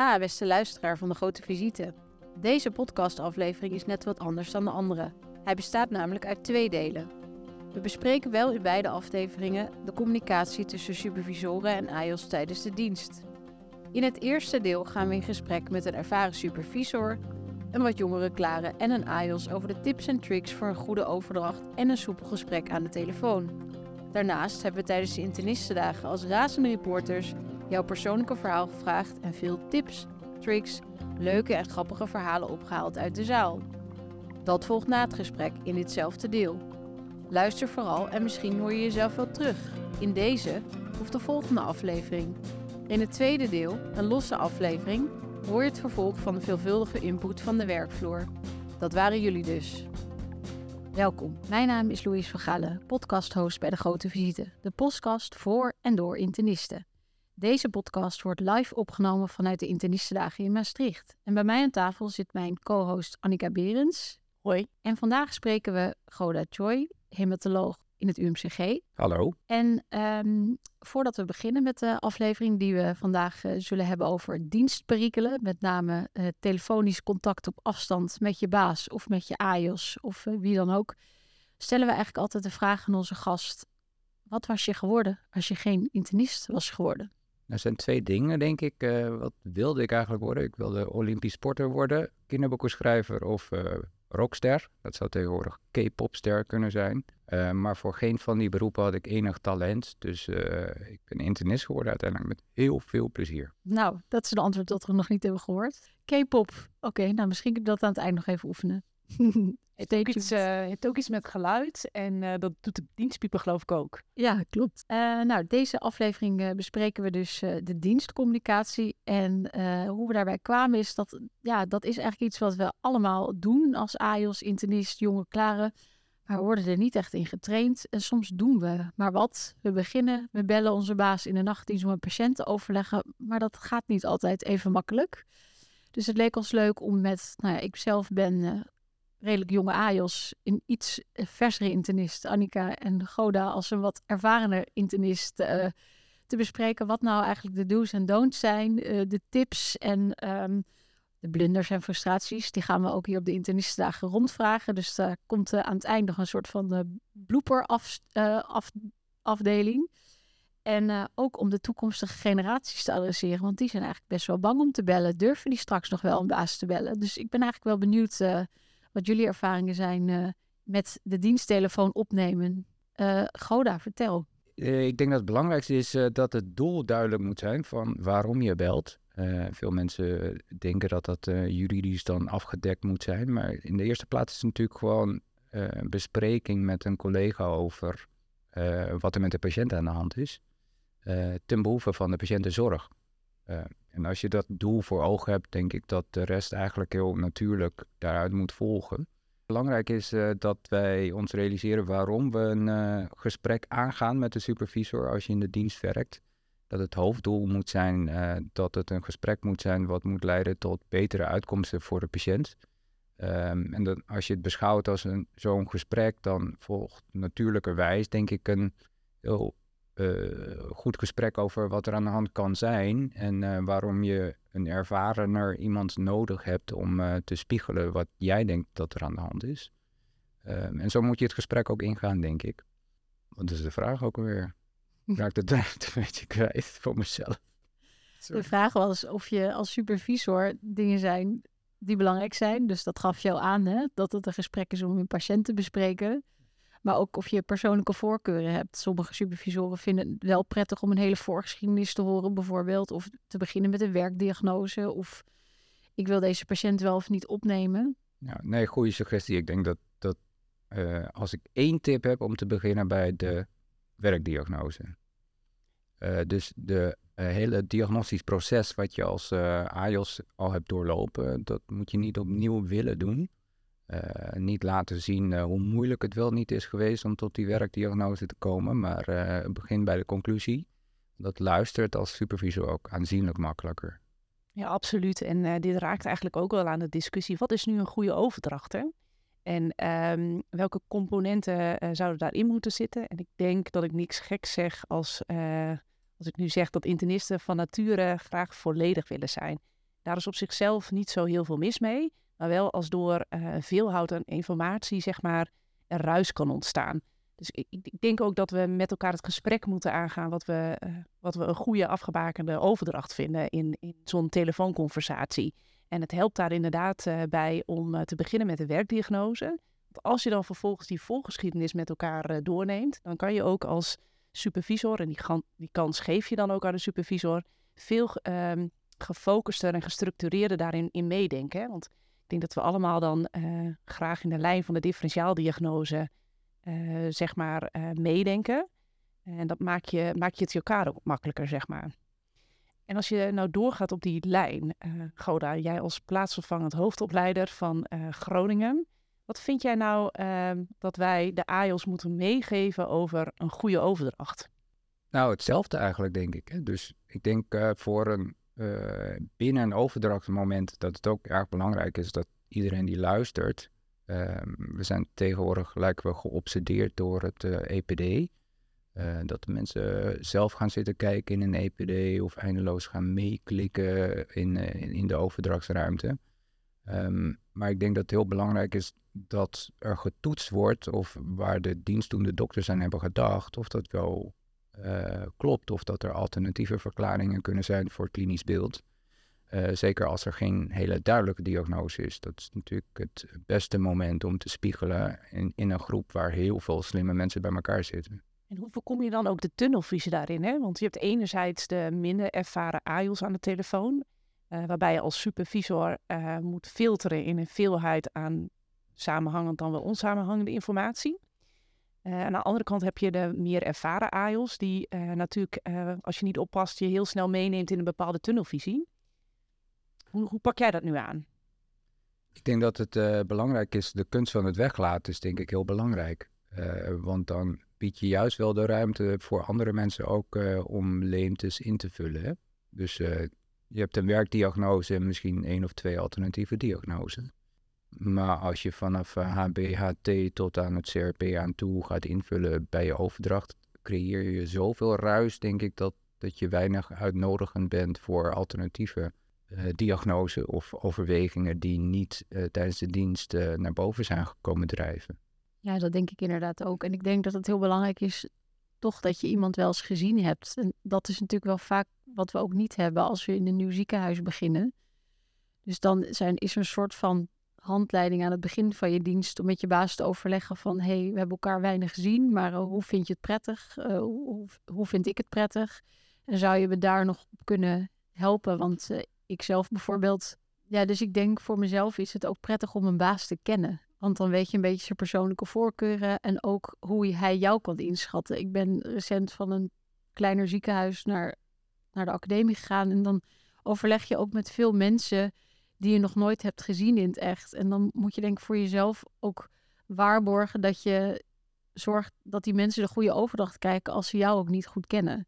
Ha, beste luisteraar van de grote visite. Deze podcastaflevering is net wat anders dan de andere. Hij bestaat namelijk uit twee delen. We bespreken wel in beide afleveringen de communicatie tussen supervisoren en AIOS tijdens de dienst. In het eerste deel gaan we in gesprek met een ervaren supervisor, een wat jongere klare en een AIOS over de tips en tricks voor een goede overdracht en een soepel gesprek aan de telefoon. Daarnaast hebben we tijdens de internistendagen als razende reporters jouw persoonlijke verhaal gevraagd en veel tips, tricks, leuke en grappige verhalen opgehaald uit de zaal. Dat volgt na het gesprek in ditzelfde deel. Luister vooral en misschien hoor je jezelf wel terug in deze of de volgende aflevering. In het tweede deel, een losse aflevering, hoor je het vervolg van de veelvuldige input van de werkvloer. Dat waren jullie dus. Welkom, mijn naam is Louise van Galen, podcasthost bij De Grote Visite, de podcast voor en door internisten. Deze podcast wordt live opgenomen vanuit de Internistendagen in Maastricht. En bij mij aan tafel zit mijn co-host Annika Berends. Hoi. En vandaag spreken we Goda Choi, hematoloog in het UMCG. Hallo. En ehm, voordat we beginnen met de aflevering die we vandaag eh, zullen hebben over dienstperikelen, met name eh, telefonisch contact op afstand met je baas of met je AIOS of eh, wie dan ook, stellen we eigenlijk altijd de vraag aan onze gast: wat was je geworden als je geen internist was geworden? Er zijn twee dingen, denk ik. Uh, wat wilde ik eigenlijk worden? Ik wilde Olympisch sporter worden, kinderboekenschrijver of uh, rockster. Dat zou tegenwoordig K-popster kunnen zijn. Uh, maar voor geen van die beroepen had ik enig talent. Dus ik ben internist geworden uiteindelijk met heel veel plezier. Nou, dat is een antwoord dat we nog niet hebben gehoord. K-pop. Oké, nou misschien kunnen we dat aan het eind nog even oefenen. Het ook iets, uh, heeft ook iets met geluid en uh, dat doet de dienstpieper geloof ik ook. Ja, klopt. Uh, nou, deze aflevering bespreken we dus de dienstcommunicatie. En hoe we daarbij kwamen is dat, ja, dat is eigenlijk iets wat we allemaal doen als AIOS, internist, jonge klaren. Maar we worden er niet echt in getraind en soms doen we maar wat. We beginnen, we bellen onze baas in de nachtdienst om een patiënt te overleggen, maar dat gaat niet altijd even makkelijk. Dus het leek ons leuk om met, nou ja, ik zelf ben redelijk jonge AJOS een iets versere internist, Annika en Goda, als een wat ervarener internist uh, te bespreken wat nou eigenlijk de do's en don'ts zijn, uh, de tips en um, de blunders en frustraties. Die gaan we ook hier op de internistendagen rondvragen. Dus daar komt aan het eind nog een soort van blooper af, af, afdeling. En ook om de toekomstige generaties te adresseren, want die zijn eigenlijk best wel bang om te bellen. Durven die straks nog wel een baas te bellen? Dus ik ben eigenlijk wel benieuwd wat jullie ervaringen zijn uh, met de diensttelefoon opnemen. Uh, Goda, vertel. Uh, ik denk dat het belangrijkste is dat het doel duidelijk moet zijn van waarom je belt. veel mensen denken dat dat juridisch dan afgedekt moet zijn. Maar in de eerste plaats is het natuurlijk gewoon een bespreking met een collega over wat er met de patiënt aan de hand is. ten behoeve van de patiëntenzorg. En als je dat doel voor ogen hebt, denk ik dat de rest eigenlijk heel natuurlijk daaruit moet volgen. Belangrijk is uh, dat wij ons realiseren waarom we een uh, gesprek aangaan met de supervisor als je in de dienst werkt. Dat het hoofddoel moet zijn dat het een gesprek moet zijn wat moet leiden tot betere uitkomsten voor de patiënt. Um, en dat als je het beschouwt als zo'n gesprek, dan volgt natuurlijkerwijs, denk ik, een heel goed gesprek over wat er aan de hand kan zijn en uh, waarom je een ervarener iemand nodig hebt om uh, te spiegelen wat jij denkt dat er aan de hand is. Ehm, en zo moet je het gesprek ook ingaan, denk ik. Wat is de vraag ook alweer? Ik raak het een beetje kwijt voor mezelf. Sorry. De vraag was of je als supervisor dingen zijn die belangrijk zijn. Dus dat gaf jou aan, hè? dat het een gesprek is om een patiënt te bespreken. Maar ook of je persoonlijke voorkeuren hebt. Sommige supervisoren vinden het wel prettig om een hele voorgeschiedenis te horen, bijvoorbeeld. Of te beginnen met een werkdiagnose. Of ik wil deze patiënt wel of niet opnemen. Nee, goede suggestie. Ik denk dat, dat uh, als ik één tip heb om te beginnen bij de werkdiagnose. Uh, dus de uh, hele diagnostisch proces wat je als AJOS al hebt doorlopen, dat moet je niet opnieuw willen doen. Uh, niet laten zien uh, hoe moeilijk het wel niet is geweest om tot die werkdiagnose te komen, maar uh, begin bij de conclusie. Dat luistert als supervisor ook aanzienlijk makkelijker. Ja, absoluut. En dit raakt eigenlijk ook wel aan de discussie: wat is nu een goede overdracht? En um, welke componenten zouden daarin moeten zitten? En ik denk dat ik niks geks zeg als, als ik nu zeg dat internisten van nature graag volledig willen zijn. Daar is op zichzelf niet zo heel veel mis mee, maar wel als door uh, veelhoud aan informatie, zeg maar, er ruis kan ontstaan. Dus ik, denk ook dat we met elkaar het gesprek moeten aangaan wat we, uh, wat we een goede afgebakende overdracht vinden in, in zo'n telefoonconversatie. En het helpt daar inderdaad uh, bij om te beginnen met de werkdiagnose. Want als je dan vervolgens die volgeschiedenis met elkaar doorneemt, dan kan je ook als supervisor, en die, die kans geef je dan ook aan de supervisor, veel um, gefocuster en gestructureerder daarin in meedenken. Hè? Want denk dat we allemaal dan uh, graag in de lijn van de differentiaaldiagnose uh, zeg maar uh, meedenken. En dat maak je, maak je het elkaar ook makkelijker, zeg maar. En als je nou doorgaat op die lijn, Goda, jij als plaatsvervangend hoofdopleider van Groningen, wat vind jij nou dat wij de AIOS moeten meegeven over een goede overdracht? Nou, hetzelfde eigenlijk, denk ik. Dus ik denk voor een uh, binnen een overdrachtmoment dat het ook erg belangrijk is dat iedereen die luistert. Uh, we zijn tegenwoordig lijken we geobsedeerd door het uh, eh, EPD. dat de mensen zelf gaan zitten kijken in een EPD of eindeloos gaan meeklikken in, in, de overdrachtsruimte. Um, maar ik denk dat het heel belangrijk is dat er getoetst wordt of waar de dienstdoende dokters aan hebben gedacht, of dat wel uh, klopt, of dat er alternatieve verklaringen kunnen zijn voor het klinisch beeld. Uh, zeker als er geen hele duidelijke diagnose is. Dat is natuurlijk het beste moment om te spiegelen in, in een groep waar heel veel slimme mensen bij elkaar zitten. En hoe voorkom je dan ook de tunnelvisie daarin? Hè? Want je hebt enerzijds de minder ervaren AIOS aan de telefoon. Uh, waarbij je als supervisor moet filteren in een veelheid aan samenhangend dan wel onsamenhangende informatie. Uh, aan de andere kant heb je de meer ervaren AIOS, die natuurlijk, als je niet oppast, je heel snel meeneemt in een bepaalde tunnelvisie. Hoe, hoe pak jij dat nu aan? Ik denk dat het belangrijk is, de kunst van het weglaten is denk ik heel belangrijk. want dan bied je juist wel de ruimte voor andere mensen ook om leemtes in te vullen. Hè? Dus je hebt een werkdiagnose en misschien één of twee alternatieve diagnoses. Maar als je vanaf HBHT eh, tot aan het CRP aan toe gaat invullen bij je overdracht, creëer je zoveel ruis, denk ik, dat, dat je weinig uitnodigend bent voor alternatieve uh, diagnoses of overwegingen die niet uh, tijdens de dienst naar boven zijn gekomen drijven. Ja, dat denk ik inderdaad ook. En ik denk dat het heel belangrijk is toch dat je iemand wel eens gezien hebt. En dat is natuurlijk wel vaak wat we ook niet hebben als we in een nieuw ziekenhuis beginnen. Dus dan zijn, is er een soort van handleiding aan het begin van je dienst om met je baas te overleggen van hey, we hebben elkaar weinig gezien, maar uh, hoe vind je het prettig? Uh, hoe, hoe vind ik het prettig? En zou je me daar nog op kunnen helpen? Want uh, ik zelf bijvoorbeeld, ja, dus ik denk voor mezelf is het ook prettig om een baas te kennen. Want dan weet je een beetje zijn persoonlijke voorkeuren en ook hoe hij jou kan inschatten. Ik ben recent van een kleiner ziekenhuis naar, naar de academie gegaan. En dan overleg je ook met veel mensen die je nog nooit hebt gezien in het echt. En dan moet je denk ik voor jezelf ook waarborgen dat je zorgt dat die mensen de goede overdracht kijken als ze jou ook niet goed kennen.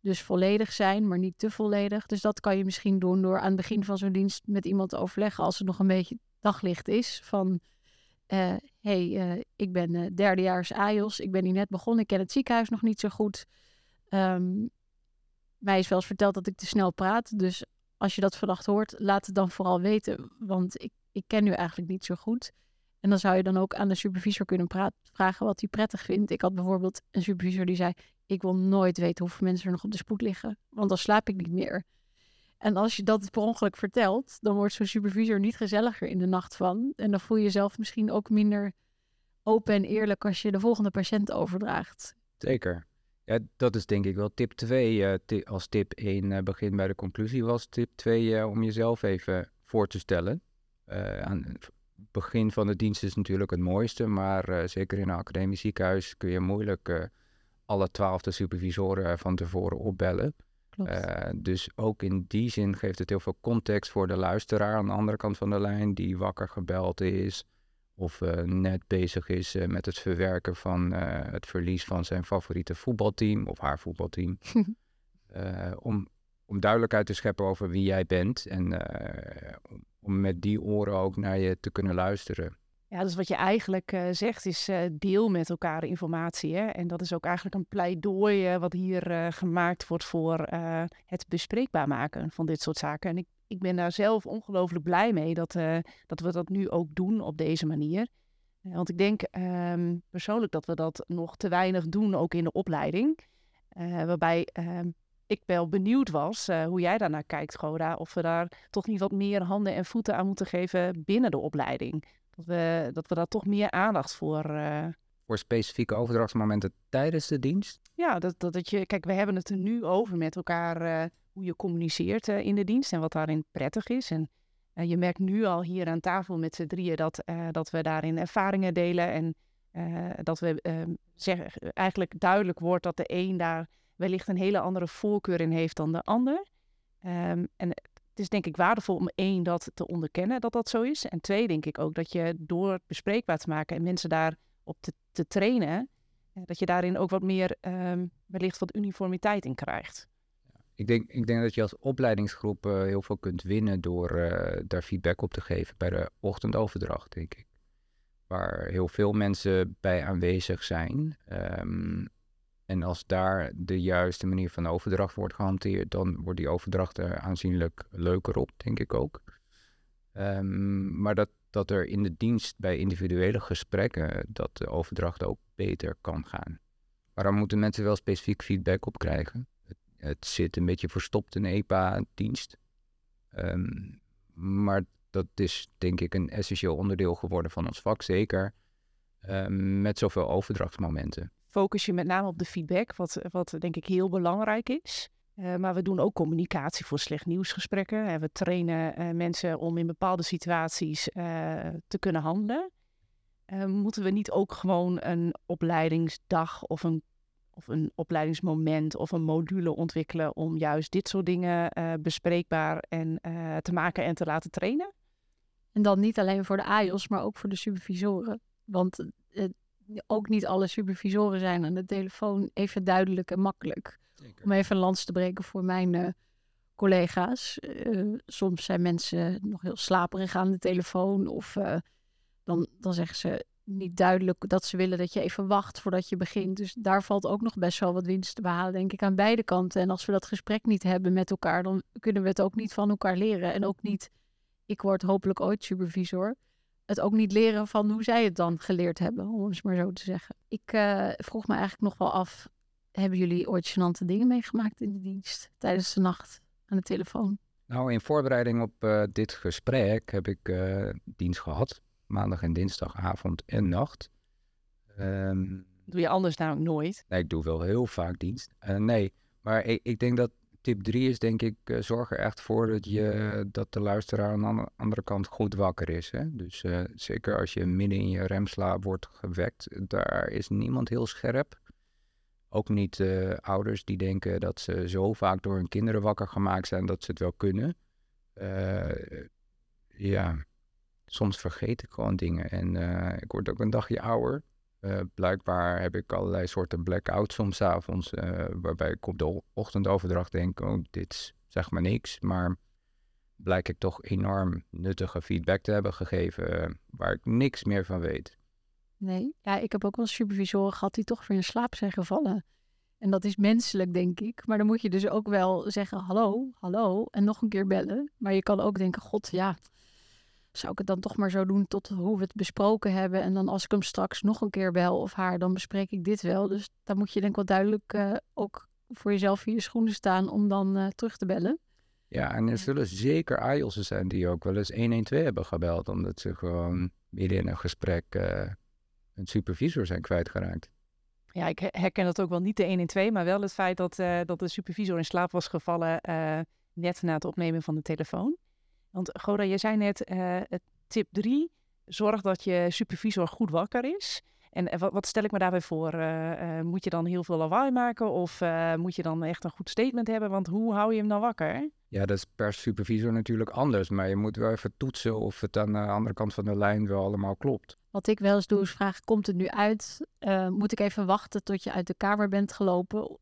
Dus volledig zijn, maar niet te volledig. Dus dat kan je misschien doen door aan het begin van zo'n dienst met iemand te overleggen als het nog een beetje daglicht is. Van uh, hey, uh, ik ben uh, derdejaars AIOS, ik ben hier net begonnen, ik ken het ziekenhuis nog niet zo goed. Um, mij is wel eens verteld dat ik te snel praat, dus als je dat vannacht hoort, laat het dan vooral weten, want ik, ik ken u eigenlijk niet zo goed. En dan zou je dan ook aan de supervisor kunnen praten, vragen wat hij prettig vindt. Ik had bijvoorbeeld een supervisor die zei, ik wil nooit weten hoeveel mensen er nog op de spoed liggen, want dan slaap ik niet meer. En als je dat per ongeluk vertelt, dan wordt zo'n supervisor niet gezelliger in de nacht van. En dan voel je jezelf misschien ook minder open en eerlijk als je de volgende patiënt overdraagt. Zeker. Ja, dat is denk ik wel tip 2. Uh, eh, als tip 1 uh, eh, begin bij de conclusie was tip 2 uh, eh, om jezelf even voor te stellen. aan het begin van de dienst is natuurlijk het mooiste, maar zeker in een academisch ziekenhuis kun je moeilijk alle twaalfde supervisoren van tevoren opbellen. Uh, dus ook in die zin geeft het heel veel context voor de luisteraar aan de andere kant van de lijn, die wakker gebeld is of uh, net bezig is uh, met het verwerken van het verlies van zijn favoriete voetbalteam of haar voetbalteam. om, om duidelijkheid te scheppen over wie jij bent en om, om met die oren ook naar je te kunnen luisteren. Ja, dus wat je eigenlijk zegt is deel met elkaar informatie. Hè? En dat is ook eigenlijk een pleidooi wat hier gemaakt wordt voor het bespreekbaar maken van dit soort zaken. En ik, ik ben daar zelf ongelooflijk blij mee dat, dat we dat nu ook doen op deze manier. want ik denk um, persoonlijk dat we dat nog te weinig doen, ook in de opleiding. waarbij ehm, ik wel benieuwd was hoe jij daarnaar kijkt, Goda. Of we daar toch niet wat meer handen en voeten aan moeten geven binnen de opleiding dat we, dat we daar toch meer aandacht voor. Uh... Voor specifieke overdrachtsmomenten tijdens de dienst? Ja, dat, dat, dat je, kijk, we hebben het er nu over met elkaar hoe je communiceert uh, in de dienst en wat daarin prettig is. En je merkt nu al hier aan tafel met z'n drieën dat, dat we daarin ervaringen delen. En dat we ehm, zeggen, eigenlijk duidelijk wordt dat de een daar wellicht een hele andere voorkeur in heeft dan de ander. Um, en het is denk ik waardevol om één, dat te onderkennen dat dat zo is. En twee, denk ik ook dat je door het bespreekbaar te maken en mensen daarop te, te trainen, eh, dat je daarin ook wat meer um, wellicht wat uniformiteit in krijgt. Ik denk, ik denk dat je als opleidingsgroep uh, heel veel kunt winnen door uh, daar feedback op te geven bij de ochtendoverdracht, denk ik. Waar heel veel mensen bij aanwezig zijn. Um, en als daar de juiste manier van overdracht wordt gehanteerd, dan wordt die overdracht er aanzienlijk leuker op, denk ik ook. Um, maar dat, dat er in de dienst bij individuele gesprekken, dat de overdracht ook beter kan gaan. Daar moeten mensen wel specifiek feedback op krijgen. Het, zit een beetje verstopt in EPA-dienst. Um, maar dat is denk ik een essentieel onderdeel geworden van ons vak, zeker um, met zoveel overdrachtsmomenten focus je met name op de feedback, wat, wat denk ik heel belangrijk is. Uh, maar we doen ook communicatie voor slecht nieuwsgesprekken. En we trainen uh, mensen om in bepaalde situaties te kunnen handelen. moeten we niet ook gewoon een opleidingsdag of een, of een opleidingsmoment of een module ontwikkelen om juist dit soort dingen bespreekbaar en te maken en te laten trainen? En dan niet alleen voor de AIOS, maar ook voor de supervisoren. Want ook niet alle supervisoren zijn aan de telefoon even duidelijk en makkelijk. Om even een lans te breken voor mijn uh, collega's. Uh, soms zijn mensen nog heel slaperig aan de telefoon. Of uh, dan, dan zeggen ze niet duidelijk dat ze willen dat je even wacht voordat je begint. Dus daar valt ook nog best wel wat winst te behalen, denk ik, aan beide kanten. En als we dat gesprek niet hebben met elkaar, dan kunnen we het ook niet van elkaar leren. En ook niet, ik word hopelijk ooit supervisor het ook niet leren van hoe zij het dan geleerd hebben, om het maar zo te zeggen. Ik uh, vroeg me eigenlijk nog wel af, hebben jullie ooit gênante dingen meegemaakt in de dienst tijdens de nacht aan de telefoon? Nou, in voorbereiding op uh, dit gesprek heb ik uh, dienst gehad. Maandag en dinsdagavond en nacht. Um, doe je anders nou nooit? Nee, ik doe wel heel vaak dienst. nee, maar ik, ik, denk dat tip 3 is denk ik, uh, zorg er echt voor dat, je, dat de luisteraar aan de andere kant goed wakker is. Hè? Dus uh, zeker als je midden in je remslaap wordt gewekt, daar is niemand heel scherp. Ook niet ouders die denken dat ze zo vaak door hun kinderen wakker gemaakt zijn dat ze het wel kunnen. ja, soms vergeet ik gewoon dingen en ik word ook een dagje ouder. Uh, blijkbaar heb ik allerlei soorten blackouts soms avonds, uh, waarbij ik op de ochtendoverdracht denk, oh, dit zeg maar niks. Maar blijk ik toch enorm nuttige feedback te hebben gegeven, waar ik niks meer van weet. Nee, ja, ik heb ook wel supervisoren gehad die toch weer in slaap zijn gevallen. En dat is menselijk, denk ik. Maar dan moet je dus ook wel zeggen, hallo, hallo, en nog een keer bellen. Maar je kan ook denken, god, ja, zou ik het dan toch maar zo doen tot hoe we het besproken hebben. En dan als ik hem straks nog een keer bel of haar, dan bespreek ik dit wel. Dus daar moet je denk ik wel duidelijk uh, ook voor jezelf in je schoenen staan om dan uh, terug te bellen. Ja, en er zullen zeker IELTS'en zijn die ook wel eens 112 hebben gebeld, omdat ze gewoon midden in een gesprek uh, een supervisor zijn kwijtgeraakt. Ja, ik herken dat ook wel niet de 112, maar wel het feit dat, dat de supervisor in slaap was gevallen net na het opnemen van de telefoon. Want Goda, je zei net, uh, tip 3, zorg dat je supervisor goed wakker is. En wat, wat, stel ik me daarbij voor? Uh, uh, moet je dan heel veel lawaai maken of uh, moet je dan echt een goed statement hebben? Want hoe hou je hem dan wakker? Ja, dat is per supervisor natuurlijk anders. Maar je moet wel even toetsen of het aan de andere kant van de lijn wel allemaal klopt. Wat ik wel eens doe is vragen, komt het nu uit? moet ik even wachten tot je uit de kamer bent gelopen?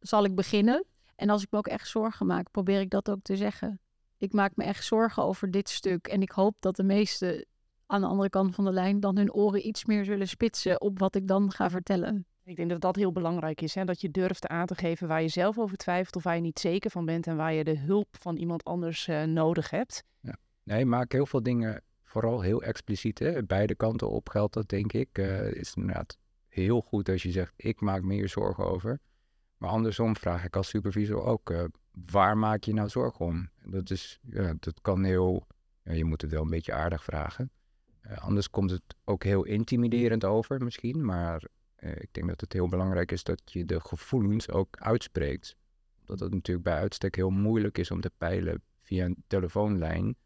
zal ik beginnen? En als ik me ook echt zorgen maak, probeer ik dat ook te zeggen ik maak me echt zorgen over dit stuk. En ik hoop dat de meeste aan de andere kant van de lijn dan hun oren iets meer zullen spitsen op wat ik dan ga vertellen. Ik denk dat dat heel belangrijk is. Hè? Dat je durft aan te geven waar je zelf over twijfelt of waar je niet zeker van bent en waar je de hulp van iemand anders uh, nodig hebt. Ja. Nee, maak heel veel dingen vooral heel expliciet. Hè? Beide kanten op geldt dat, denk ik. Uh, is inderdaad heel goed als je zegt, ik maak me hier zorgen over. Maar andersom vraag ik als supervisor ook, uh, waar maak je nou zorgen om? Dat, is, ja, dat kan heel, ja, je moet het wel een beetje aardig vragen. Uh, anders komt het ook heel intimiderend over misschien, maar uh, ik denk dat het heel belangrijk is dat je de gevoelens ook uitspreekt. Dat het natuurlijk bij uitstek heel moeilijk is om te peilen via een telefoonlijn,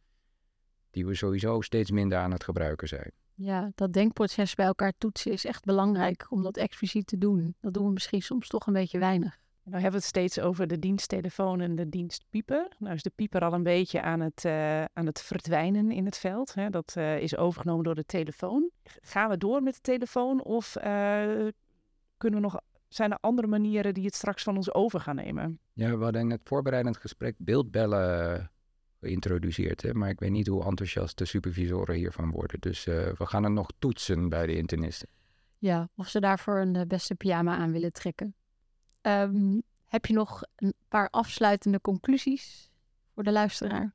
die we sowieso steeds minder aan het gebruiken zijn. Ja, dat denkproces bij elkaar toetsen is echt belangrijk om dat expliciet te doen. Dat doen we misschien soms toch een beetje weinig. Nou hebben we het steeds over de diensttelefoon en de dienstpieper. Nou is de pieper al een beetje aan het, uh, aan het verdwijnen in het veld. Hè. Dat uh, is overgenomen door de telefoon. Gaan we door met de telefoon of uh, kunnen we nog, zijn er andere manieren die het straks van ons over gaan nemen? Ja, we hadden in het voorbereidend gesprek beeldbellen geïntroduceerd. Hè? Maar ik weet niet hoe enthousiast de supervisoren hiervan worden. Dus we gaan het nog toetsen bij de internisten. Ja, of ze daarvoor een beste pyjama aan willen trekken. Um, heb je nog een paar afsluitende conclusies voor de luisteraar?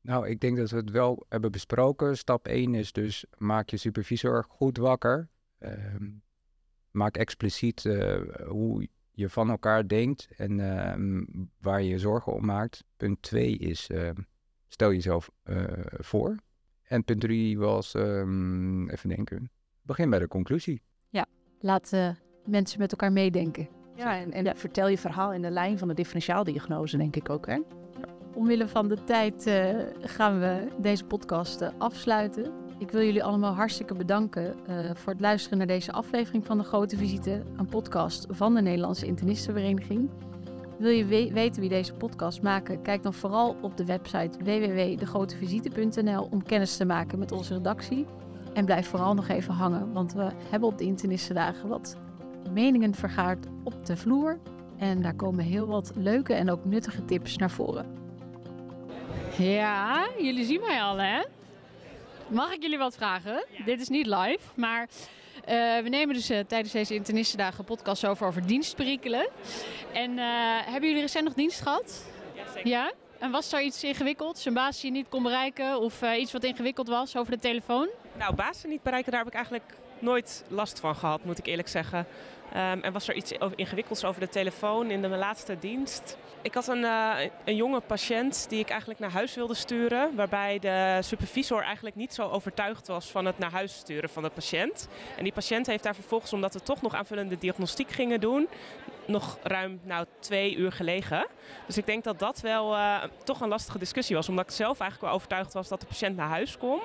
Nou, ik denk dat we het wel hebben besproken. Stap 1 is dus maak je supervisor goed wakker. Um, maak expliciet uh, hoe je van elkaar denkt en uh, waar je je zorgen om maakt. Punt 2 is uh, stel jezelf uh, voor. En punt 3 was, um, even denken, begin bij de conclusie. Ja, laat mensen met elkaar meedenken. Ja, en, en ja. vertel je verhaal in de lijn van de differentiaaldiagnose, denk ik ook. Hè? Omwille van de tijd uh, gaan we deze podcast uh, afsluiten. Ik wil jullie allemaal hartstikke bedanken uh, voor het luisteren naar deze aflevering van de Grote Visite, een podcast van de Nederlandse Internistenvereniging. Wil je we weten wie deze podcast maken? Kijk dan vooral op de website www.degrotevisite.nl om kennis te maken met onze redactie. En blijf vooral nog even hangen, want we hebben op de Internistendagen wat meningen vergaard op de vloer. En daar komen heel wat leuke en ook nuttige tips naar voren. Ja, jullie zien mij al hè? Mag ik jullie wat vragen? Dit is niet live, maar uh, we nemen dus uh, tijdens deze internistendagen podcast over, over dienstperikelen. En uh, hebben jullie recent nog dienst gehad? Ja, zeker. Ja? En was er iets ingewikkelds? Een baas die je niet kon bereiken of iets wat ingewikkeld was over de telefoon? Nou, bazen niet bereiken, daar heb ik eigenlijk nooit last van gehad, moet ik eerlijk zeggen. En was er iets ingewikkelds over de telefoon in de laatste dienst? Ik had een, uh, een jonge patiënt die ik eigenlijk naar huis wilde sturen. Waarbij de supervisor eigenlijk niet zo overtuigd was van het naar huis sturen van de patiënt. En die patiënt heeft daar vervolgens, omdat we toch nog aanvullende diagnostiek gingen doen, nog ruim nou, twee uur gelegen. Dus ik denk dat dat wel uh, toch een lastige discussie was. Omdat ik zelf eigenlijk wel overtuigd was dat de patiënt naar huis kon.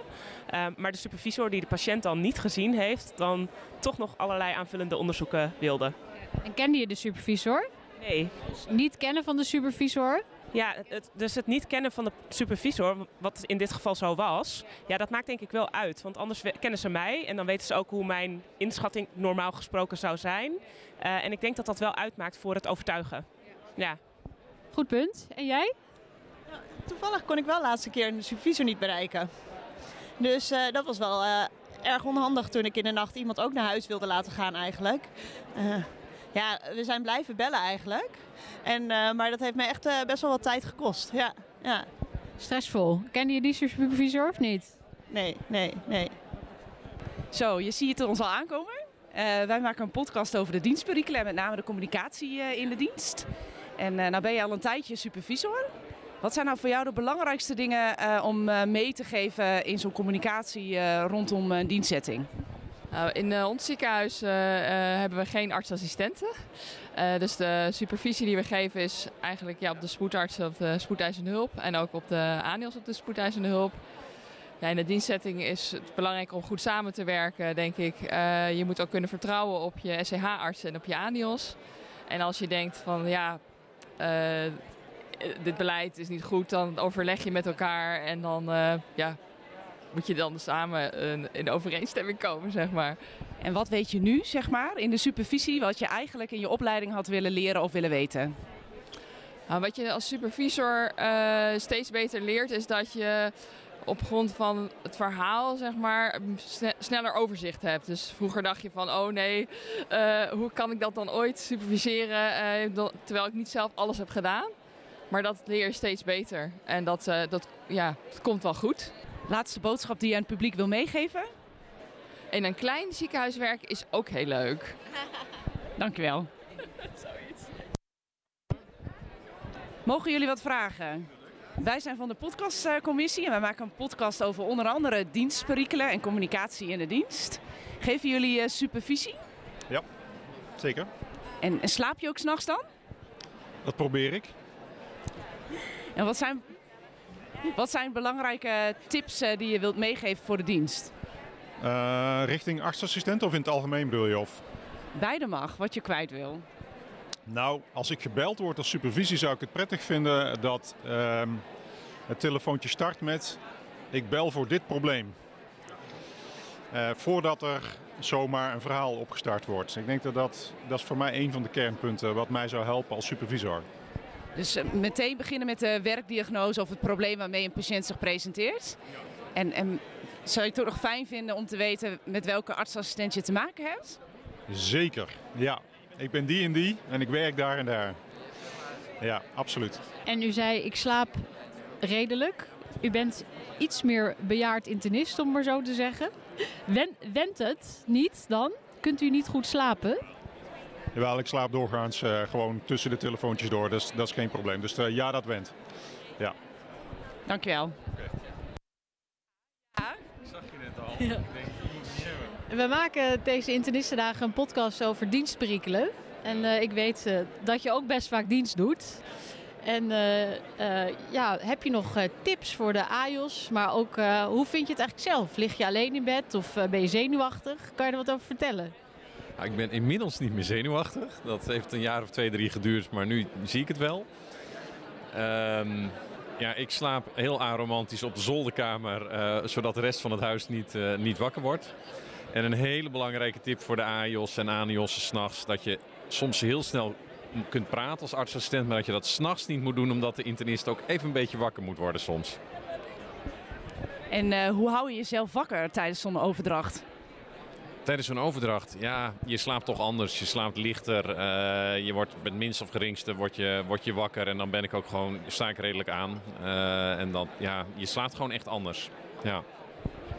Uh, maar de supervisor die de patiënt dan niet gezien heeft, dan toch nog allerlei aanvullende onderzoeken wilde. En kende je de supervisor? Nee. Niet kennen van de supervisor? Ja, het, dus het niet kennen van de supervisor, wat in dit geval zo was, ja, dat maakt denk ik wel uit. Want anders kennen ze mij en dan weten ze ook hoe mijn inschatting normaal gesproken zou zijn. Uh, en ik denk dat dat wel uitmaakt voor het overtuigen. Ja. Goed punt. En jij? Ja, toevallig kon ik wel de laatste keer een supervisor niet bereiken. Dus uh, dat was wel uh, erg onhandig toen ik in de nacht iemand ook naar huis wilde laten gaan eigenlijk. Ja, we zijn blijven bellen eigenlijk. En, uh, maar dat heeft me echt uh, best wel wat tijd gekost. Ja, ja. Stressvol. Kende je die supervisor of niet? Nee, nee, nee. Zo, je ziet het ons al aankomen. Uh, wij maken een podcast over de dienstperikelen en met name de communicatie in de dienst. En nou ben je al een tijdje supervisor. Wat zijn nou voor jou de belangrijkste dingen om mee te geven in zo'n communicatie rondom een dienstzetting? Nou, in uh, ons ziekenhuis uh, hebben we geen artsassistenten. dus de supervisie die we geven is eigenlijk ja, op de spoedarts op de spoedeisende hulp. En ook op de ANIOS op de spoedeisende hulp. Ja, in de dienstzetting is het belangrijk om goed samen te werken, denk ik. je moet ook kunnen vertrouwen op je SCH-arts en op je ANIOS. En als je denkt van ja, dit beleid is niet goed, dan overleg je met elkaar en dan ja, moet je dan samen in overeenstemming komen, zeg maar. En wat weet je nu, zeg maar, in de supervisie, wat je eigenlijk in je opleiding had willen leren of willen weten? Nou, wat je als supervisor uh, steeds beter leert, is dat je op grond van het verhaal, zeg maar, sne- sneller overzicht hebt. Dus vroeger dacht je van, oh nee, eh, hoe kan ik dat dan ooit superviseren, eh, terwijl ik niet zelf alles heb gedaan. Maar dat leer je steeds beter. En dat, eh, dat, ja, dat komt wel goed. Laatste boodschap die je aan het publiek wil meegeven? In een klein ziekenhuis werken is ook heel leuk. Dankjewel. Mogen jullie wat vragen? Wij zijn van de podcastcommissie en wij maken een podcast over onder andere dienstperikelen en communicatie in de dienst. Geven jullie eh, supervisie? Zeker. En, en slaap je ook s'nachts dan? Dat probeer ik. En wat zijn, wat zijn belangrijke tips eh, die je wilt meegeven voor de dienst? Eh, richting artsassistent of in het algemeen bedoel je? Of? Beide mag, wat je kwijt wil. Nou, als ik gebeld word als supervisie zou ik het prettig vinden dat ehm, het telefoontje start met ik bel voor dit probleem. Eh, voordat er zomaar een verhaal opgestart wordt. Ik denk dat, dat dat is voor mij een van de kernpunten wat mij zou helpen als supervisor. Dus eh, meteen beginnen met de werkdiagnose of het probleem waarmee een patiënt zich presenteert. En, en zou je het toch nog fijn vinden om te weten met welke artsassistent je te maken hebt? Zeker, ja. Ik ben die en die en ik werk daar en daar. Ja, absoluut. En u zei, ik slaap redelijk. U bent iets meer bejaard internist, om maar zo te zeggen. Wen, wendt het niet dan? Kunt u niet goed slapen? Jawel, ik slaap doorgaans eh, gewoon tussen de telefoontjes door. Dat is, dat is geen probleem. Dus eh, ja, dat went. Dankjewel. We maken deze internistendagen een podcast over dienstperikelen. En eh, ik weet eh, dat je ook best vaak dienst doet. En eh, eh, ja, heb je nog eh, tips voor de AJOS? Maar ook, eh, hoe vind je het eigenlijk zelf? Lig je alleen in bed of ben je zenuwachtig? Kan je er wat over vertellen? Ik ben inmiddels niet meer zenuwachtig. Dat heeft een jaar of twee, drie geduurd, maar nu zie ik het wel. Ehm, ja, ik slaap heel aromantisch op de zolderkamer, eh, zodat de rest van het huis niet, eh, niet wakker wordt. En een hele belangrijke tip voor de AIOS en ANIOS'en s'nachts, dat je soms heel snel kunt praten als artsassistent, maar dat je dat s'nachts niet moet doen, omdat de internist ook even een beetje wakker moet worden soms. En eh, hoe hou je jezelf wakker tijdens zo'n overdracht? Tijdens zo'n overdracht, ja, je slaapt toch anders. Je slaapt lichter. eh, je wordt met minst of geringste word je, word je wakker. En dan ben ik ook gewoon, sta ik redelijk aan. Eh, en dan, ja, je slaapt gewoon echt anders. Ja.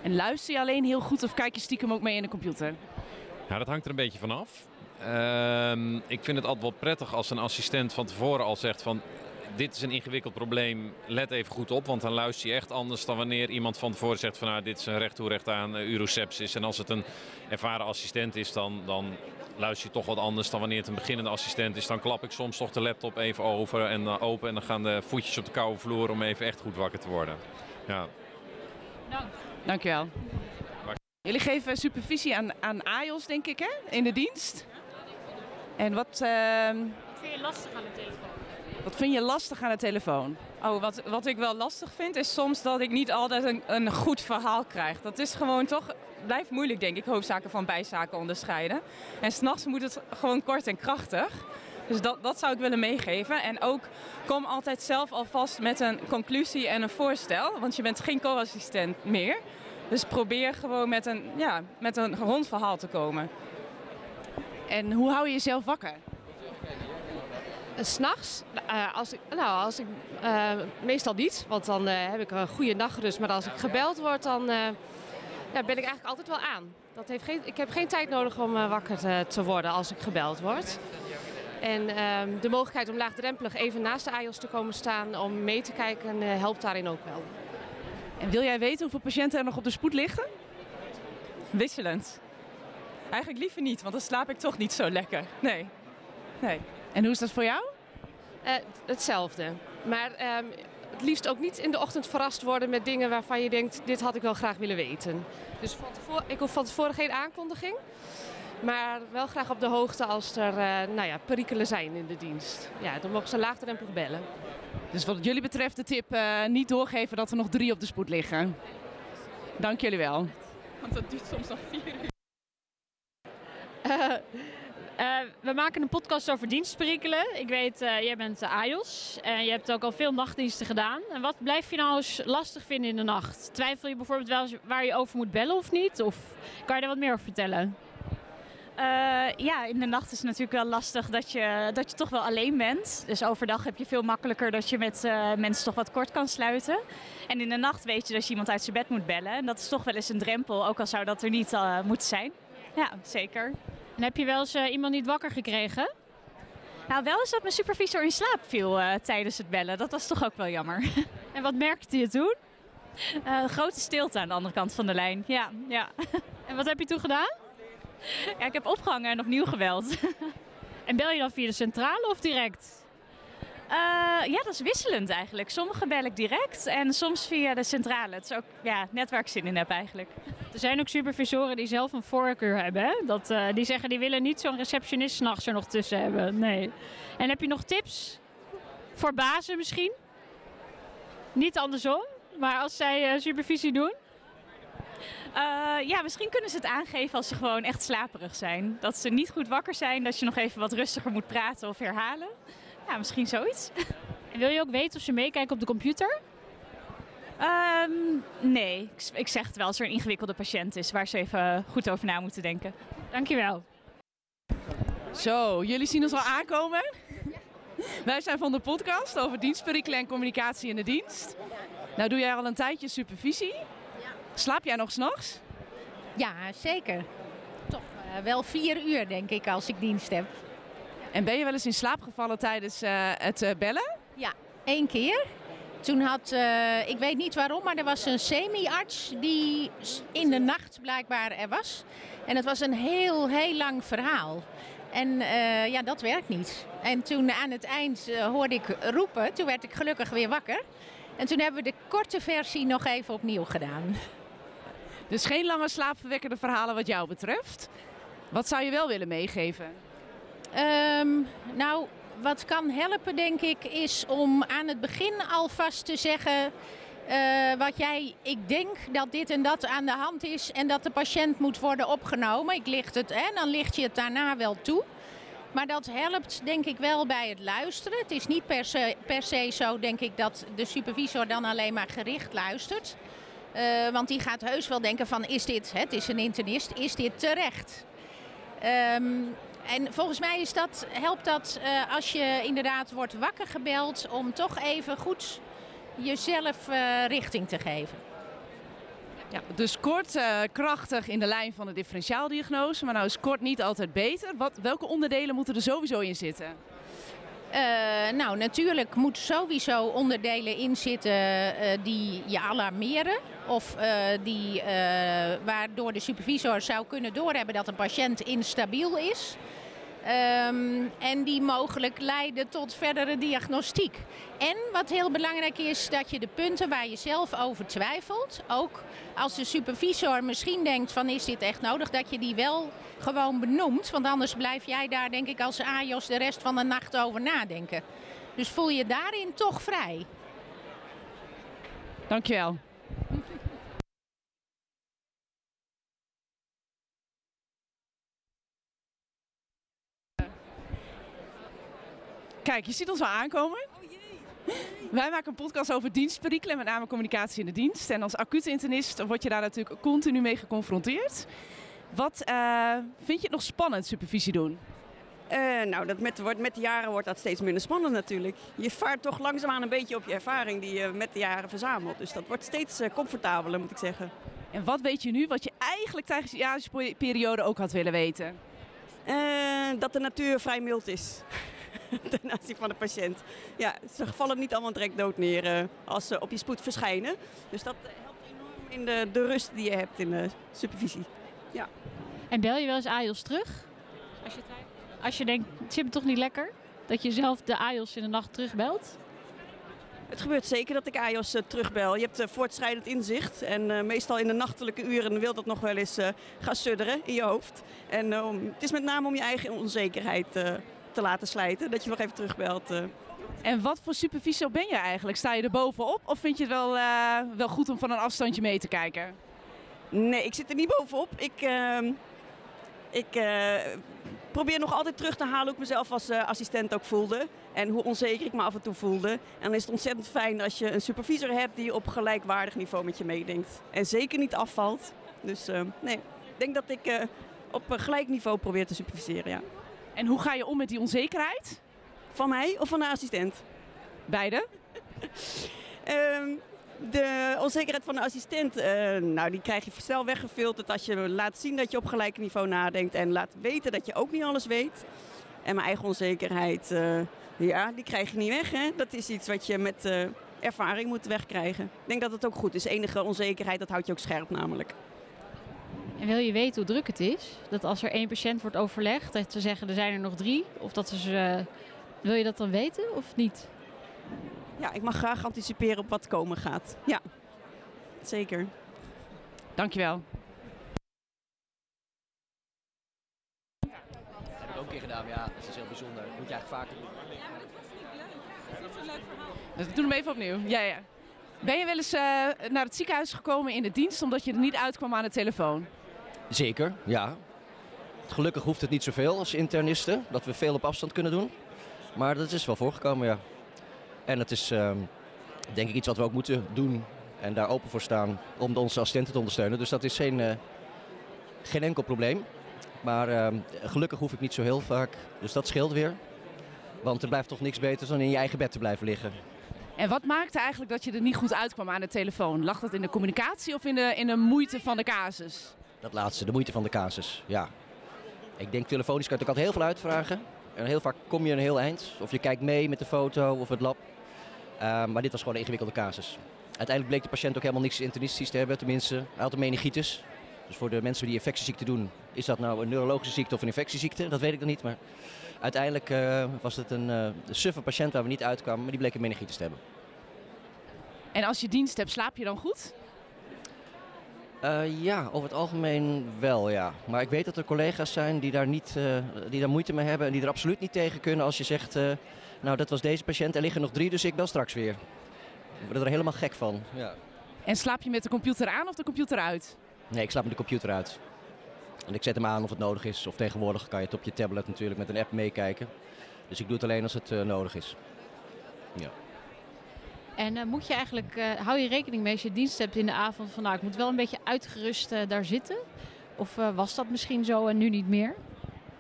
En luister je alleen heel goed of kijk je stiekem ook mee in de computer? ja, dat hangt er een beetje vanaf. Ehm ik vind het altijd wel prettig als een assistent van tevoren al zegt van... Dit is een ingewikkeld probleem, let even goed op. Want dan luister je echt anders dan wanneer iemand van tevoren zegt van... Nou, dit is een recht toe recht aan uh, urosepsis. En als het een ervaren assistent is, dan, dan luister je toch wat anders dan wanneer het een beginnende assistent is. Dan klap ik soms toch de laptop even over en uh, open. En dan gaan de voetjes op de koude vloer om even echt goed wakker te worden. Ja. Dankjewel. Jullie geven supervisie aan, aan AJOS, denk ik, hè? In de dienst. En wat, ehm, Vind je lastig aan de telefoon? Wat vind je lastig aan de telefoon? Oh, wat, wat ik wel lastig vind is soms dat ik niet altijd een, een goed verhaal krijg. Dat is gewoon toch, blijft moeilijk denk ik, hoofdzaken van bijzaken onderscheiden. En s'nachts moet het gewoon kort en krachtig. Dus dat, dat zou ik willen meegeven. En ook kom altijd zelf alvast met een conclusie en een voorstel. Want je bent geen co-assistent meer. Dus probeer gewoon met een, ja, met een rond verhaal te komen. En hoe hou je jezelf wakker? S'nachts, uh, als ik, nou, als ik, uh, meestal niet, want dan heb ik een goede nachtrust. Maar als ik gebeld word, dan ja, ben ik eigenlijk altijd wel aan. Dat heeft geen, ik heb geen tijd nodig om wakker te, worden als ik gebeld word. En ehm, de mogelijkheid om laagdrempelig even naast de AJOS te komen staan om mee te kijken helpt daarin ook wel. En wil jij weten hoeveel patiënten er nog op de spoed liggen? Wisselend. Eigenlijk liever niet, want dan slaap ik toch niet zo lekker. Nee. nee. En hoe is dat voor jou? Uh, hetzelfde. Maar um, het liefst ook niet in de ochtend verrast worden met dingen waarvan je denkt, dit had ik wel graag willen weten. Dus van tevoren, ik hoef van tevoren geen aankondiging. Maar wel graag op de hoogte als er uh, nou ja, perikelen zijn in de dienst. Ja, dan mogen ze laagdrempelig bellen. Dus wat jullie betreft de tip, uh, niet doorgeven dat er nog drie op de spoed liggen. Dank jullie wel. Want dat duurt soms nog vier uur. Eh, we maken een podcast over dienstperikelen. Ik weet, uh, jij bent uh, AJOS en je hebt ook al veel nachtdiensten gedaan. En wat blijf je nou eens lastig vinden in de nacht? Twijfel je bijvoorbeeld wel waar je over moet bellen of niet? Of kan je daar wat meer over vertellen? Ja, in de nacht is het natuurlijk wel lastig dat je, dat je toch wel alleen bent. Dus overdag heb je veel makkelijker dat je met mensen toch wat kort kan sluiten. En in de nacht weet je dat je iemand uit zijn bed moet bellen. En dat is toch wel eens een drempel, ook al zou dat er niet moeten zijn. Ja, zeker. En heb je wel eens iemand niet wakker gekregen? Nou, wel eens dat mijn supervisor in slaap viel tijdens het bellen. Dat was toch ook wel jammer. En wat merkte je toen? grote stilte aan de andere kant van de lijn, ja. ja. En wat heb je toen gedaan? Ja, ik heb opgehangen en opnieuw gebeld. En bel je dan via de centrale of direct? Uh, ja, dat is wisselend eigenlijk. Sommige bel ik direct en soms via de centrale. Het is ook ja, net waar ik zin in heb eigenlijk. Er zijn ook supervisoren die zelf een voorkeur hebben. Hè? Dat, uh, die zeggen die willen niet zo'n receptionist s'nachts er nog tussen hebben. Nee. En heb je nog tips? Voor bazen misschien? Niet andersom, maar als zij uh, supervisie doen? Uh, ja, misschien kunnen ze het aangeven als ze gewoon echt slaperig zijn. Dat ze niet goed wakker zijn, dat je nog even wat rustiger moet praten of herhalen. Ja, misschien zoiets. En wil je ook weten of ze meekijken op de computer? Um, nee, ik, ik, zeg het wel als er een ingewikkelde patiënt is waar ze even goed over na moeten denken. Dankjewel. Zo, jullie zien ons al aankomen. Wij zijn van de podcast over dienstperikelen en communicatie in de dienst. Nou doe jij al een tijdje supervisie. Slaap jij nog s'nachts? Ja, zeker. Toch uh, wel vier uur, denk ik, als ik dienst heb. En ben je wel eens in slaap gevallen tijdens uh, het uh, bellen? Ja, één keer. Toen had, ik weet niet waarom, maar er was een semi-arts die in de nacht blijkbaar er was. En het was een heel, heel lang verhaal. En ja, dat werkt niet. En toen aan het eind hoorde ik roepen, toen werd ik gelukkig weer wakker. En toen hebben we de korte versie nog even opnieuw gedaan. Dus geen lange slaapverwekkende verhalen wat jou betreft. Wat zou je wel willen meegeven? Um, nou, wat kan helpen, denk ik, is om aan het begin alvast te zeggen. Uh, wat jij, ik denk dat dit en dat aan de hand is en dat de patiënt moet worden opgenomen. Ik licht het, en dan licht je het daarna wel toe. Maar dat helpt denk ik wel bij het luisteren. Het is niet per se, zo, denk ik, dat de supervisor dan alleen maar gericht luistert. Uh, want die gaat heus wel denken van is dit, het is een internist, is dit terecht? Um, en volgens mij is dat, helpt dat uh, als je inderdaad wordt wakker gebeld om toch even goed jezelf uh, richting te geven. Ja, dus kort, uh, krachtig in de lijn van de differentiaaldiagnose, maar nou is kort niet altijd beter. Wat, welke onderdelen moeten er sowieso in zitten? Nou, natuurlijk moeten sowieso onderdelen in zitten die je alarmeren. Of uh, die, waardoor de supervisor zou kunnen doorhebben dat een patiënt instabiel is. Um, en die mogelijk leiden tot verdere diagnostiek. En wat heel belangrijk is, dat je de punten waar je zelf over twijfelt, ook als de supervisor misschien denkt van is dit echt nodig, dat je die wel gewoon benoemt. Want anders blijf jij daar denk ik als AJOS de rest van de nacht over nadenken. Dus voel je daarin toch vrij. Dankjewel. Kijk, je ziet ons al aankomen. Oh jee. Wij maken een podcast over dienstperikelen, met name communicatie in de dienst. En als acute internist word je daar natuurlijk continu mee geconfronteerd. Wat uh, vind je het nog spannend, supervisie doen? Uh, nou, dat met, met de jaren wordt dat steeds minder spannend natuurlijk. Je vaart toch langzaamaan een beetje op je ervaring die je met de jaren verzamelt. Dus dat wordt steeds uh, comfortabeler, moet ik zeggen. En wat weet je nu wat je eigenlijk tijdens de jaarsperiode ook had willen weten? dat de natuur vrij mild is. ten aanzien van de patiënt. Ja, ze vallen niet allemaal direct dood neer als ze op je spoed verschijnen. Dus dat helpt enorm in de, de rust die je hebt in de supervisie. Ja. En bel je wel eens AIOS terug? Als je, als je denkt, het zit me toch niet lekker? Dat je zelf de AIOS in de nacht terugbelt? Het gebeurt zeker dat ik AIOS uh, terugbel. Je hebt uh, voortschrijdend inzicht. En uh, meestal in de nachtelijke uren wil dat nog wel eens gaan sudderen in je hoofd. En het is met name om je eigen onzekerheid te laten slijten. Dat je nog even terugbelt. Uh. En wat voor supervisor ben je eigenlijk? Sta je er bovenop of vind je het wel, uh, wel goed om van een afstandje mee te kijken? Nee, ik zit er niet bovenop. Ik, uh, ik probeer nog altijd terug te halen hoe ik mezelf als eh, assistent ook voelde. En hoe onzeker ik me af en toe voelde. En dan is het ontzettend fijn als je een supervisor hebt die op gelijkwaardig niveau met je meedenkt. En zeker niet afvalt. Dus eh, nee, ik denk dat ik eh, op gelijk niveau probeer te superviseren, ja. En hoe ga je om met die onzekerheid? Van mij of van de assistent? Beide. De onzekerheid van de assistent, eh, nou, die krijg je snel weggefilterd als je laat zien dat je op gelijk niveau nadenkt en laat weten dat je ook niet alles weet. En mijn eigen onzekerheid, eh, ja, die krijg je niet weg. Hè? Dat is iets wat je met eh, ervaring moet wegkrijgen. Ik denk dat het ook goed is. Enige onzekerheid, dat houdt je ook scherp namelijk. En wil je weten hoe druk het is? Dat als er één patiënt wordt overlegd, dat ze zeggen er zijn er nog drie. Of dat ze... Wil je dat dan weten of niet? Ja, ik mag graag anticiperen op wat komen gaat. Ja, zeker. Dankjewel. Dat heb ik ook een keer gedaan, maar ja, dat is heel bijzonder. Dat moet je eigenlijk vaker doen. Dus we doen hem even opnieuw. Ja, ja. Ben je wel eens eh, naar het ziekenhuis gekomen in de dienst omdat je er niet uitkwam aan de telefoon? Zeker, ja. Gelukkig hoeft het niet zoveel als internisten, dat we veel op afstand kunnen doen. Maar dat is wel voorgekomen, ja. En het is ehm, denk ik iets wat we ook moeten doen en daar open voor staan om onze assistenten te ondersteunen. Dus dat is geen, eh, geen enkel probleem. Maar ehm, gelukkig hoef ik niet zo heel vaak, dus dat scheelt weer. Want er blijft toch niks beters dan in je eigen bed te blijven liggen. En wat maakte eigenlijk dat je er niet goed uitkwam aan de telefoon? Lag dat in de communicatie of in de, in de moeite van de casus? Dat laatste, de moeite van de casus, ja. Ik denk telefonisch kan je ook altijd heel veel uitvragen. En heel vaak kom je een heel eind. Of je kijkt mee met de foto of het lab. Uh, maar dit was gewoon een ingewikkelde casus. Uiteindelijk bleek de patiënt ook helemaal niks internistisch te hebben. Tenminste, hij had een meningitis. Dus voor de mensen die infectieziekte doen, is dat nou een neurologische ziekte of een infectieziekte? Dat weet ik dan niet. Maar uiteindelijk uh, was het een uh, suffe patiënt waar we niet uitkwamen, maar die bleek een meningitis te hebben. En als je dienst hebt, slaap je dan goed? Uh, ja, over het algemeen wel, ja. Maar ik weet dat er collega's zijn die daar, niet, uh, die daar moeite mee hebben en die er absoluut niet tegen kunnen als je zegt, uh, nou dat was deze patiënt, er liggen nog drie, dus ik bel straks weer. Ik word er helemaal gek van. Ja. En slaap je met de computer aan of de computer uit? Nee, ik slaap met de computer uit. En ik zet hem aan of het nodig is. Of tegenwoordig kan je het op je tablet natuurlijk met een app meekijken. Dus ik doe het alleen als het nodig is. Ja. En uh, moet je eigenlijk, uh, hou je rekening mee als je dienst hebt in de avond van nou ik moet wel een beetje uitgerust uh, daar zitten? Of was dat misschien zo en nu niet meer?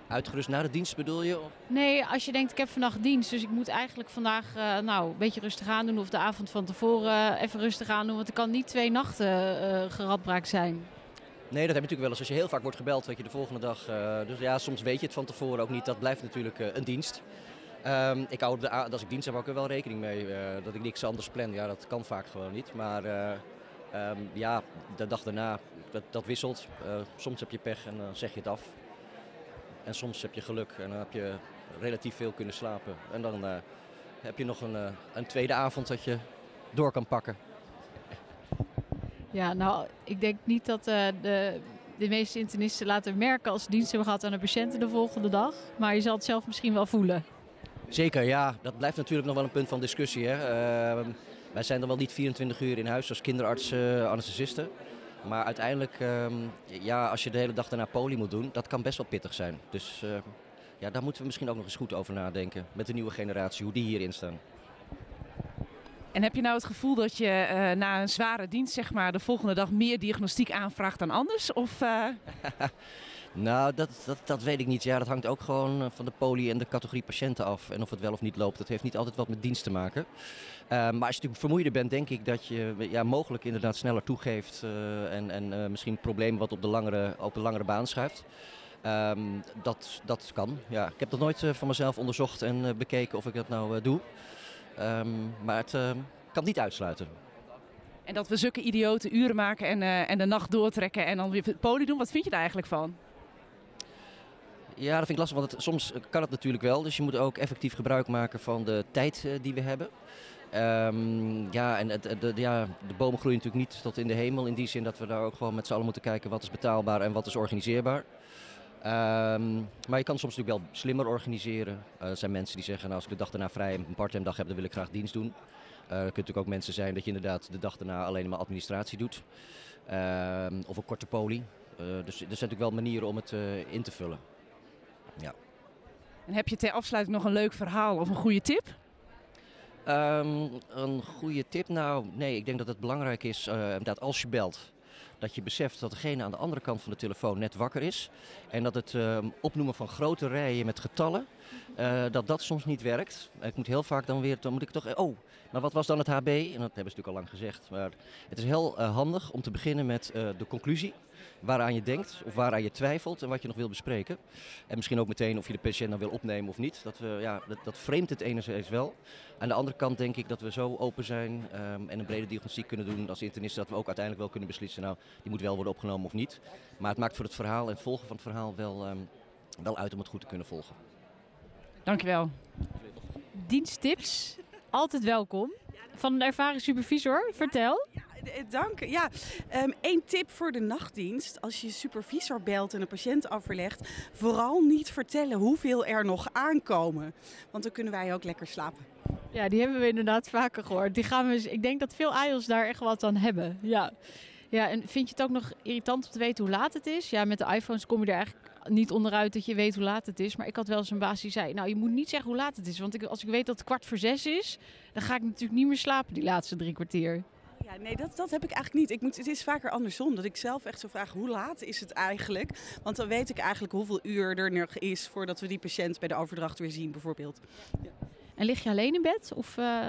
Uitgerust na de dienst bedoel je? Of? Nee, als je denkt ik heb vannacht dienst, dus ik moet eigenlijk vandaag nou een beetje rustig aan doen of de avond van tevoren even rustig aan doen, want er kan niet twee nachten geradbraakt zijn. Nee, dat heb je natuurlijk wel eens. Als je heel vaak wordt gebeld, weet je de volgende dag. dus ja, soms weet je het van tevoren ook niet. Dat blijft natuurlijk een dienst. Um, ik hou de, als ik dienst heb ook wel rekening mee uh, dat ik niks anders plan. Ja, dat kan vaak gewoon niet. Maar uh, um, ja, de dag daarna, dat, dat wisselt. Uh, soms heb je pech en dan zeg je het af. En soms heb je geluk en dan heb je relatief veel kunnen slapen. En dan heb je nog een, een tweede avond dat je door kan pakken. Ja, nou, ik denk niet dat de, de meeste internisten laten merken als ze dienst hebben gehad aan de patiënten de volgende dag. Maar je zal het zelf misschien wel voelen. Zeker, ja. Dat blijft natuurlijk nog wel een punt van discussie. Hè. Uh, wij zijn dan wel niet 24 uur in huis als kinderartsen, uh, anesthesisten. Maar uiteindelijk, uh, ja, als je de hele dag daarna poli moet doen, dat kan best wel pittig zijn. Dus uh, ja, daar moeten we misschien ook nog eens goed over nadenken. Met de nieuwe generatie, hoe die hierin staan. En heb je nou het gevoel dat je uh, na een zware dienst, zeg maar, de volgende dag meer diagnostiek aanvraagt dan anders? Of, uh... Nou, dat, dat, dat weet ik niet. Ja, dat hangt ook gewoon van de poli en de categorie patiënten af. En of het wel of niet loopt, dat heeft niet altijd wat met dienst te maken. Uh, maar als je natuurlijk vermoeider bent, denk ik dat je ja, mogelijk inderdaad sneller toegeeft. Uh, en en misschien problemen wat op de langere, op de langere baan schuift. Um, dat, dat kan, ja. Ik heb dat nooit van mezelf onderzocht en bekeken of ik dat nou doe. Um, maar het kan niet uitsluiten. En dat we zulke idiote uren maken en, en de nacht doortrekken en dan weer poli doen, wat vind je daar eigenlijk van? Ja, dat vind ik lastig, want het, soms kan het natuurlijk wel. Dus je moet ook effectief gebruik maken van de tijd uh, die we hebben. Um, ja, en het, de, ja, de bomen groeien natuurlijk niet tot in de hemel. In die zin dat we daar ook gewoon met z'n allen moeten kijken wat is betaalbaar en wat is organiseerbaar. Um, maar je kan soms natuurlijk wel slimmer organiseren. Uh, er zijn mensen die zeggen, nou, als ik de dag daarna vrij een parttime dag heb, dan wil ik graag dienst doen. Er kunnen natuurlijk ook mensen zijn dat je inderdaad de dag daarna alleen maar administratie doet. Uh, of een korte poli. dus er zijn natuurlijk wel manieren om het in te vullen. Ja. En heb je ter afsluiting nog een leuk verhaal of een goede tip? Ehm, een goede tip? Nou, nee, ik denk dat het belangrijk is uh, dat als je belt, dat je beseft dat degene aan de andere kant van de telefoon net wakker is. En dat het uh, opnoemen van grote rijen met getallen, uh, dat dat soms niet werkt. Ik moet heel vaak dan weer, dan moet ik toch, oh, maar wat was dan het HB? En dat hebben ze natuurlijk al lang gezegd. Maar het is heel uh, handig om te beginnen met de conclusie waaraan je denkt of waaraan je twijfelt en wat je nog wil bespreken. En misschien ook meteen of je de patiënt dan wil opnemen of niet. Dat, we, ja, dat, dat vreemdt het enerzijds wel. Aan de andere kant denk ik dat we zo open zijn um, en een brede diagnostiek kunnen doen als internisten dat we ook uiteindelijk wel kunnen beslissen, nou, die moet wel worden opgenomen of niet. Maar het maakt voor het verhaal en het volgen van het verhaal wel, um, wel uit om het goed te kunnen volgen. Dankjewel. Diensttips, altijd welkom. Van een ervaren supervisor, vertel. Dank. Ja, um, één tip voor de nachtdienst. Als je supervisor belt en een patiënt afverlegt, vooral niet vertellen hoeveel er nog aankomen. Want dan kunnen wij ook lekker slapen. Ja, die hebben we inderdaad vaker gehoord. Die gaan we, ik denk dat veel AIOS daar echt wat aan hebben. Ja. Ja, en vind je het ook nog irritant om te weten hoe laat het is? Ja, met de iPhones kom je er eigenlijk niet onderuit dat je weet hoe laat het is. Maar ik had wel eens een baas die zei, nou je moet niet zeggen hoe laat het is. Want ik, als ik weet dat het kwart voor zes is, dan ga ik natuurlijk niet meer slapen die laatste drie kwartier. Ja, nee, dat, dat heb ik eigenlijk niet. Ik moet, het is vaker andersom. Dat ik zelf echt zo vraag, hoe laat is het eigenlijk? Want dan weet ik eigenlijk hoeveel uur er nog is voordat we die patiënt bij de overdracht weer zien, bijvoorbeeld. Ja. En lig je alleen in bed of uh,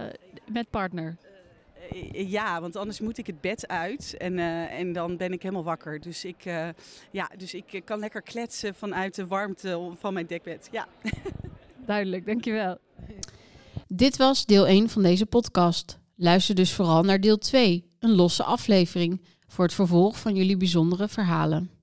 met partner? Uh, ja, want anders moet ik het bed uit en, uh, en dan ben ik helemaal wakker. Dus ik, ja, dus ik kan lekker kletsen vanuit de warmte van mijn dekbed. Ja. Duidelijk, dankjewel. Dit was deel 1 van deze podcast. Luister dus vooral naar deel 2, een losse aflevering, voor het vervolg van jullie bijzondere verhalen.